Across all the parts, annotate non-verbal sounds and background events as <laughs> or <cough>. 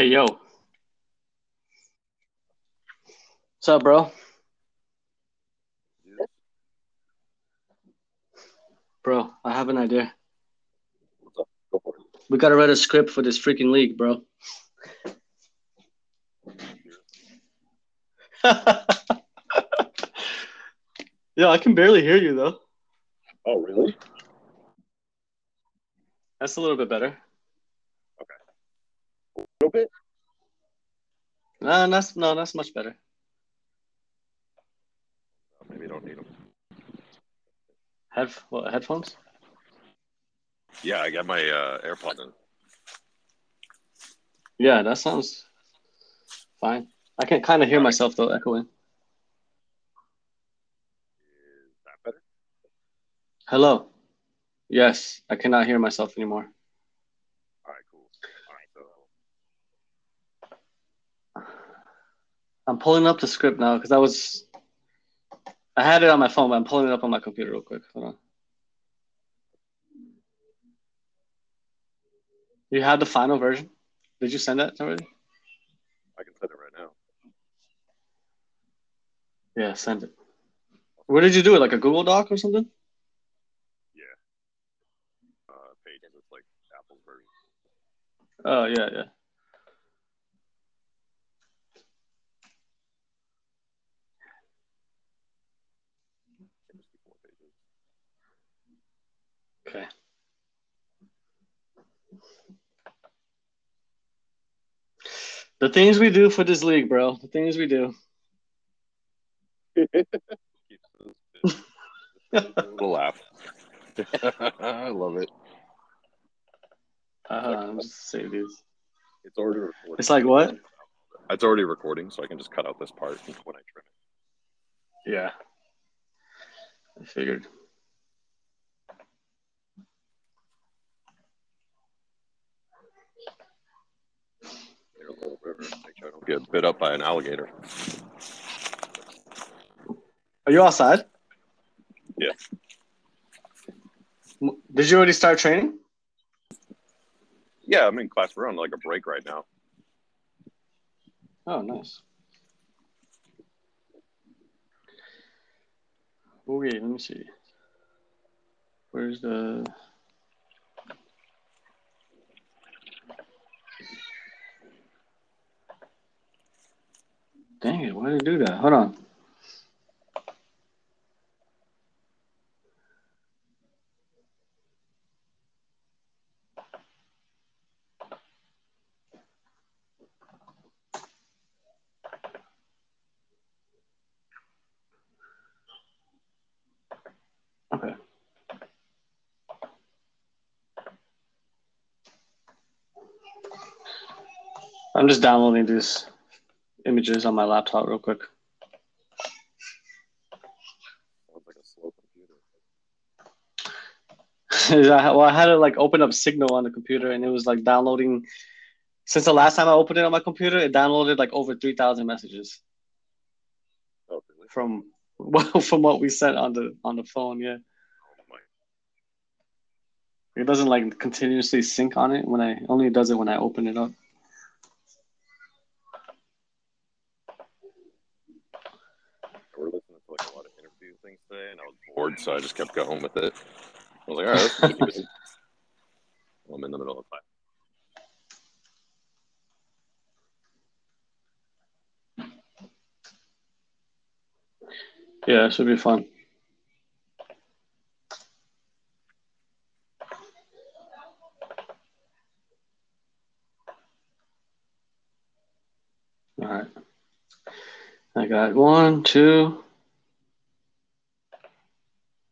Hey, yo. What's up, bro? Bro, I have an idea. Go. We gotta write a script for this freaking league, bro. <laughs> Yeah, I can barely hear you though. Oh, really? That's a little bit better. A little bit? No, that's no, that's much better. Maybe don't need them. Head what, headphones? Yeah, I got my uh, AirPods in. Yeah, that sounds fine. I can kind of hear myself though echoing. Is that better? Hello. Yes, I cannot hear myself anymore. All right, cool. All right, so I'm pulling up the script now because I was I had it on my phone, but I'm pulling it up on my computer real quick. Hold on. You have the final version? Did you send that already? I can send it right now. Yeah, send it. Where did you do it? Like a Google Doc or something? Uh, Pages, it's like Apple's version. Oh yeah, yeah. The things we do for this league, bro. The things we do. Keeps this little laugh. <laughs> I love it. Uh, I'm just save these. It's already recording. It's like what? It's already recording, so I can just cut out this part when I trim it. Yeah. I figured. Little bit, make sure I don't get bit up by an alligator. Are you outside? Yeah. Did you already start training? Yeah, I'm in class. We're on like a break right now. Oh, nice. Okay, let me see. Where's the? Dang it! Why did it do that? Hold on. Okay. I'm just downloading these images on my laptop real quick. Sounds like a slow computer. <laughs> I- well, I had to like open up Signal on the computer, and it was like downloading. Since the last time I opened it on my computer, it downloaded like over three thousand messages Oh, really? from <laughs> well, from what we sent on the on the phone. Yeah, Oh, it doesn't like continuously sync on it when I only does it when I open it up. We're listening to like a lot of and I was bored, so I just kept going with it. I was like, all right, it. Well, <laughs> I'm in the middle of class. Yeah, it should be fun. All right. I got one, two.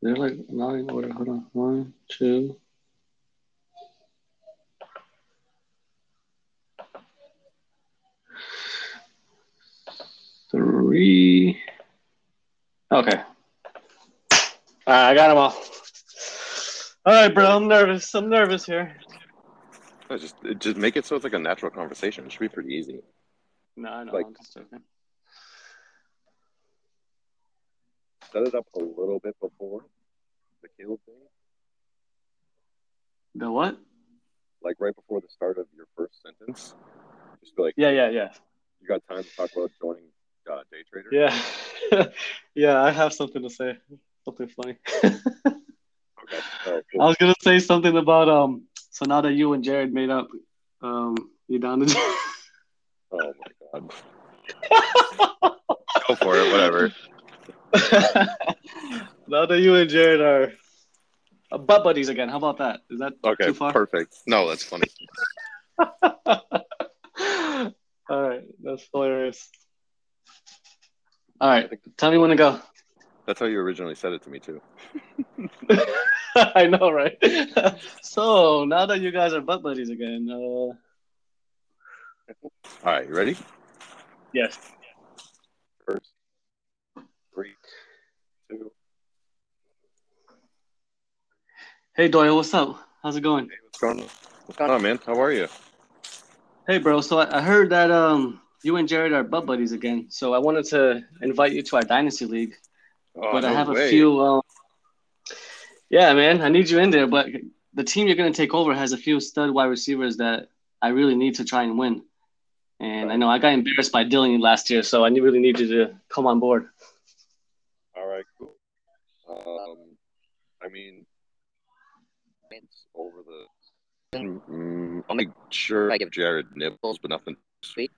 They're like not in order. Hold on. One, two. Three. Okay. All right, I got them all. All right, bro. I'm nervous. I'm nervous here. No, just just make it so it's like a natural conversation. It should be pretty easy. No, I know. Like- I'm just joking. Set it up a little bit before the Caleb thing, The what? like right before the start of your first sentence. Just feel like Yeah, yeah, yeah. you got time to talk about joining uh, day trader. Yeah. <laughs> yeah, I have something to say. Something funny. Okay. <laughs> I was gonna say something about um so now that you and Jared made up, um you down to Oh my god. <laughs> Go for it. Whatever. <laughs> now that you and Jared are uh, butt buddies again, how about that? Is that Okay. too far? Perfect. No, that's funny. <laughs> All right, that's hilarious. All right, tell me when to go. That's how you originally said it to me too. <laughs> I know, right? so now that you guys are butt buddies again, uh, All right. You ready? yes. Three, two. Hey Doyle, what's up? How's it going? Hey, what's going on? What's going on, man? How are you? Hey, bro. So I, I heard that um you and Jared are butt buddies again. So I wanted to invite you to our dynasty league, Oh, but I no have way. a few. Um, yeah, man, I need you in there. But the team you're gonna take over has a few stud wide receivers that I really need to try and win. And I know I got embarrassed by Dylan last year, so I really need you to come on board. All right, cool. Um, I mean, it's over the. Mm, I'll make sure I give Jared nibbles, but nothing sweet.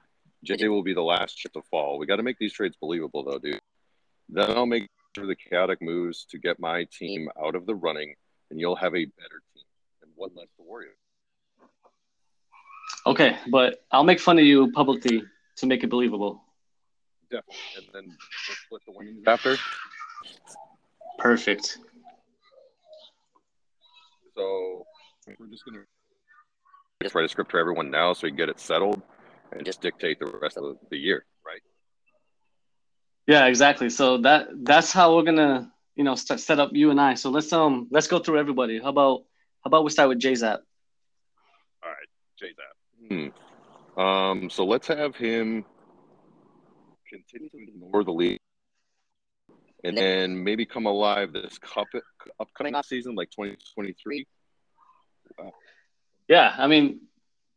Jay will be the last chip to fall. We got to make these trades believable, though, dude. Then I'll make sure the chaotic moves to get my team out of the running, and you'll have a better team and one less to worry about. Okay, but I'll make fun of you publicly to make it believable. Definitely. And then we'll split the winnings after. Perfect. So we're just gonna just write a script for everyone now, so we get it settled, and just dictate the rest of the year, right? Yeah, exactly. So that that's how we're gonna, you know, start, set up you and I. So let's um let's go through everybody. How about how about we start with Jay Zap? All right, Jay that. Hmm. Um. So let's have him continue to ignore the league, and then maybe come alive this cup upcoming off season, like twenty twenty three. Yeah, I mean,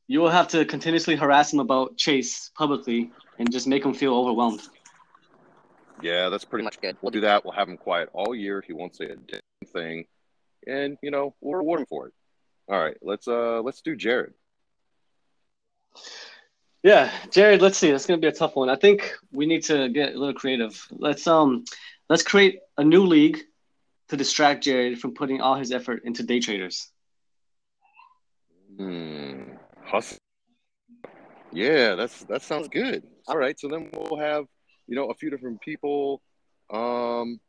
you will have to continuously harass him about Chase publicly and just make him feel overwhelmed. Yeah, that's pretty much good. We'll do that. We'll have him quiet all year. He won't say a damn thing, and you know we'll reward him for it. All right, let's uh let's do Jared. Yeah, Jared, let's see. That's gonna be a tough one. I think we need to get a little creative. Let's um let's create a new league to distract Jared from putting all his effort into day traders. Hmm. Hustle. Yeah, that's that sounds good. All right, so then we'll have you know a few different people, um,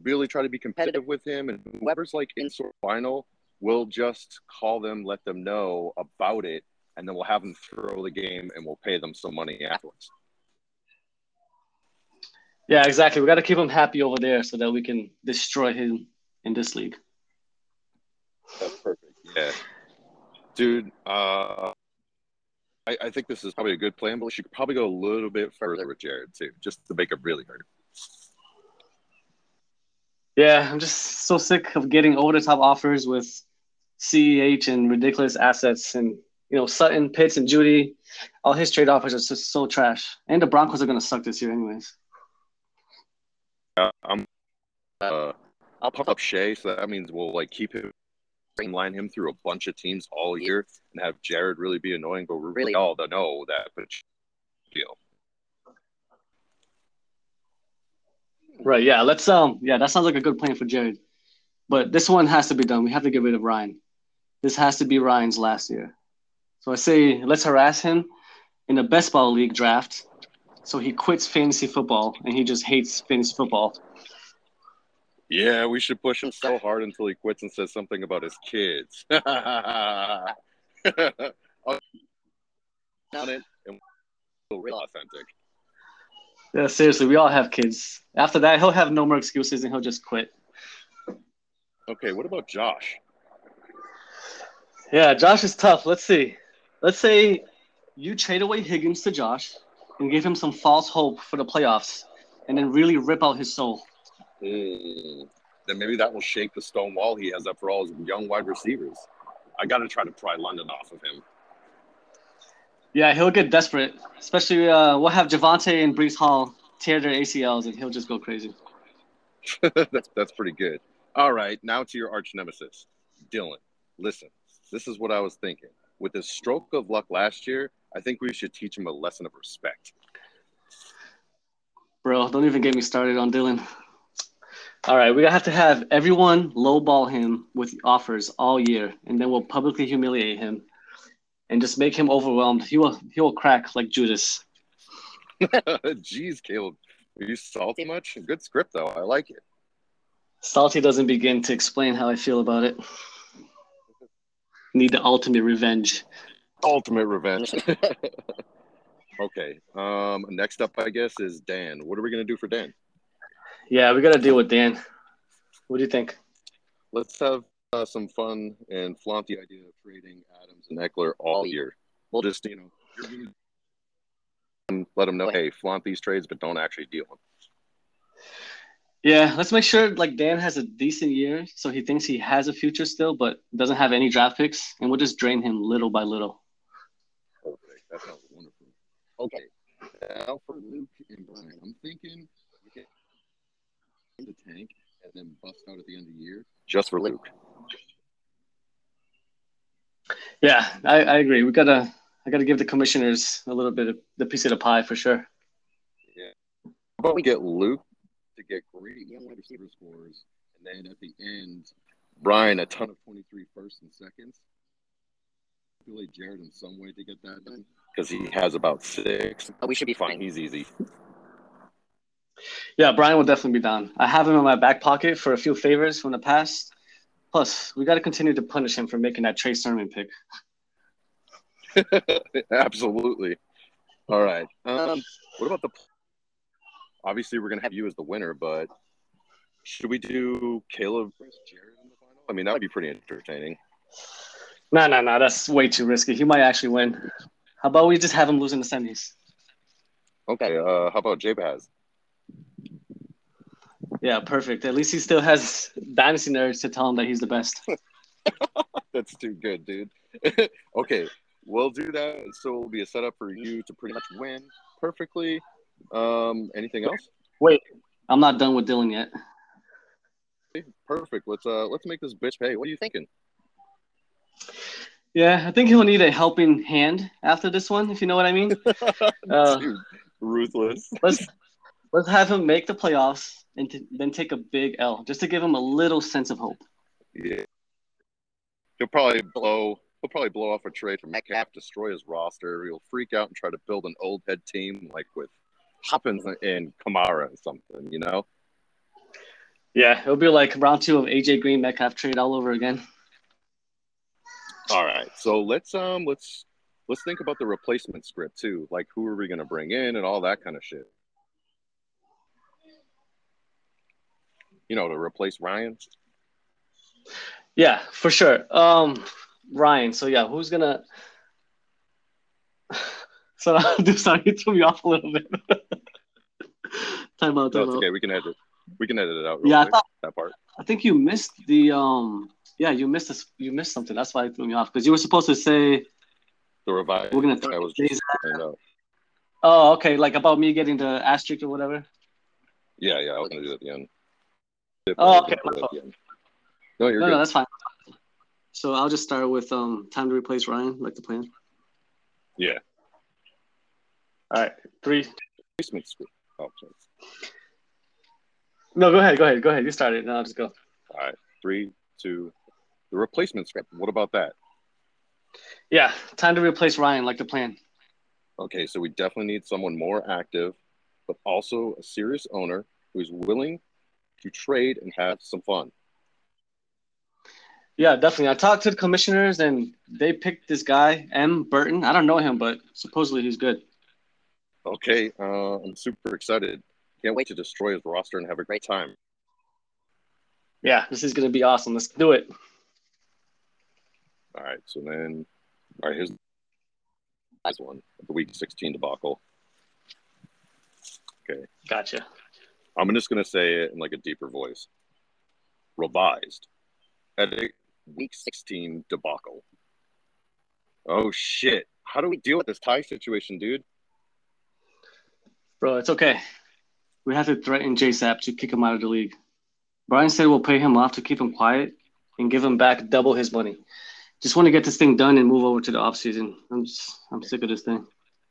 really try to be competitive with him, and whoever's like in sort of final, we'll just call them, let them know about it, and then we'll have them throw the game, and we'll pay them some money afterwards. Yeah, exactly. We got to keep him happy over there so that we can destroy him in this league. That's perfect. Yeah, dude. Uh, I, I think this is probably a good plan, but we should probably go a little bit further with Jared too, just to make it really hurt. Yeah, I'm just so sick of getting over the top offers with CEH and ridiculous assets and you know Sutton, Pitts, and Jeudy. All his trade offers are just so trash. And the Broncos are gonna suck this year, anyways. Uh, I'm. Uh, I'll pump up Shea, so that means we'll like keep him, streamline him through a bunch of teams all year, and have Jared really be annoying, but we're really all to know that. But deal. Right? Yeah. Let's um. Yeah, that sounds like a good plan for Jared. But this one has to be done. We have to get rid of Ryan. This has to be Ryan's last year. So I say let's harass him in the best ball league draft, so he quits fantasy football and he just hates fantasy football. Yeah, we should push him so hard until he quits and says something about his kids. <laughs> on it and real authentic. Yeah, seriously, we all have kids. After that, he'll have no more excuses and he'll just quit. Okay, what about Josh? Yeah, Josh is tough. Let's see. Let's say you trade away Higgins to Josh and give him some false hope for the playoffs and then really rip out his soul. Hmm. Then maybe that will shake the stone wall he has up for all his young wide receivers. I got to try to pry London off of him. Yeah, he'll get desperate. Especially, uh, we'll have Javonte and Breece Hall tear their ACLs, and he'll just go crazy. <laughs> that's that's pretty good. All right, now to your arch nemesis, Dylan. Listen, this is what I was thinking. With his stroke of luck last year, I think we should teach him a lesson of respect. Bro, don't even get me started on Dylan. All right, we have to have everyone lowball him with offers all year, and then we'll publicly humiliate him and just make him overwhelmed. He will he will crack like Judas. <laughs> Jeez, Caleb, are you salty much? Good script though. I like it. Salty doesn't begin to explain how I feel about it. Need the ultimate revenge. Ultimate revenge. <laughs> okay. Um. Next up, I guess, is Dan. What are we gonna do for Dan? Yeah, we gotta deal with Dan. What do you think? Let's have uh, some fun and flaunt the idea of trading Adams and Ekeler all year. We'll just, you know, and let them know, hey, flaunt these trades, but don't actually deal them. Yeah, let's make sure like Dan has a decent year, so he thinks he has a future still, but doesn't have any draft picks, and we'll just drain him little by little. Okay, that sounds wonderful. Okay, now for Luke and Brian, I'm thinking in the tank and then bust out at the end of the year just for Luke. Yeah, I, I agree. We gotta I gotta give the commissioners a little bit of the piece of the pie for sure. Yeah. But we get Luke to get great wide receiver scores, and then at the end, Brian a ton of 23 first and seconds. Really Jared in some way to get that done because he has about six. Oh, we should be fine. He's easy. Yeah, Brian will definitely be down. I have him in my back pocket for a few favors from the past. Plus, we got to continue to punish him for making that Trey Sermon pick. <laughs> Absolutely. All right. Um, what about the? Obviously, we're gonna have you as the winner, but should we do Caleb versus Jared in the final? I mean, that would be pretty entertaining. No, no, no. That's way too risky. He might actually win. How about we just have him lose in the semis? Okay. Uh, how about J Baz? Yeah, perfect. At least he still has dynasty nerds to tell him that he's the best. <laughs> That's too good, dude. <laughs> okay, we'll do that. So it'll be a setup for you to pretty much win perfectly. Um, anything else? Wait, I'm not done with Dylan yet. Perfect. Let's uh let's make this bitch pay. What are you thinking? Yeah, I think he'll need a helping hand after this one, if you know what I mean. <laughs> uh, Dude, ruthless. let's let's have him make the playoffs and to, then take a big L, just to give him a little sense of hope. Yeah. He'll probably blow he'll probably blow off a trade from Metcalf, destroy his roster. He'll freak out and try to build an old head team like with Hopkins and Kamara and something, you know? Yeah, it'll be like round two of AJ Green Metcalf trade all over again. All right. So let's um let's let's think about the replacement script too. Like who are we gonna bring in and all that kind of shit. You know, to replace Ryan. Yeah, for sure. Um, Ryan. So yeah, who's gonna? <sighs> So <laughs> I'm sorry, you threw me off a little bit. <laughs> time out. Time That's out. okay. We can edit. We can edit it out. Yeah, I thought- that part. I think you missed the um. Yeah, you missed this. You missed something. That's why it threw me off because you were supposed to say The revive. we're gonna. I was just saying that. Oh, okay. Like about me getting the asterisk or whatever. Yeah, yeah. I was gonna do it at the end. Oh, okay, my At fault. the end. No, you're no, good. no, that's fine. So I'll just start with um time to replace Ryan, like the plan. Yeah. All right, three. Replacement script. Oh, sorry. No, go ahead. Go ahead. Go ahead. You started. No, I'll just go. All right. Three, two. The replacement script. What about that? Yeah, time to replace Ryan, like the plan. Okay, so we definitely need someone more active, but also a serious owner who's willing to trade and have some fun. Yeah, definitely. I talked to the commissioners and they picked this guy, M. Burton. I don't know him, but supposedly he's good. Okay, uh, I'm super excited. Can't wait to destroy his roster and have a great time. Yeah, this is gonna be awesome. Let's do it. All right, so then, all right, here's this one, the week 16 debacle. Okay, Gotcha. I'm just gonna say it in like a deeper voice. Revised, edit week 16 debacle. Oh shit! how do we deal with this tie situation, dude? Bro, it's okay. We have to threaten JSAP to kick him out of the league. Brian said we'll pay him off to keep him quiet and give him back double his money. Just want to get this thing done and move over to the offseason. I'm just I'm sick of this thing.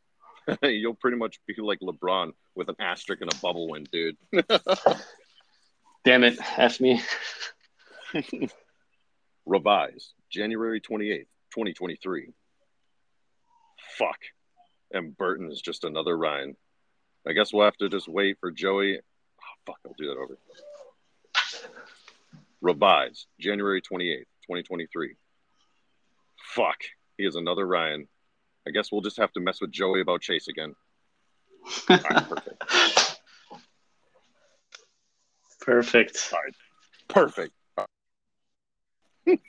<laughs> You'll pretty much be like LeBron with an asterisk and a bubble win, dude. <laughs> Damn it, F me. <laughs> Revise, January 28th, 2023. Fuck. And Burton is just another Ryan. I guess we'll have to just wait for Joey. Oh, fuck, I'll do that over. Revise, January 28th, 2023. Fuck. He is another Ryan. I guess we'll just have to mess with Joey about Chase again. right, perfect. <laughs> Perfect. Right. Perfect. <laughs>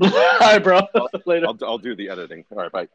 All right, bro. I'll, <laughs> Later. I'll, I'll do the editing. All right, bye.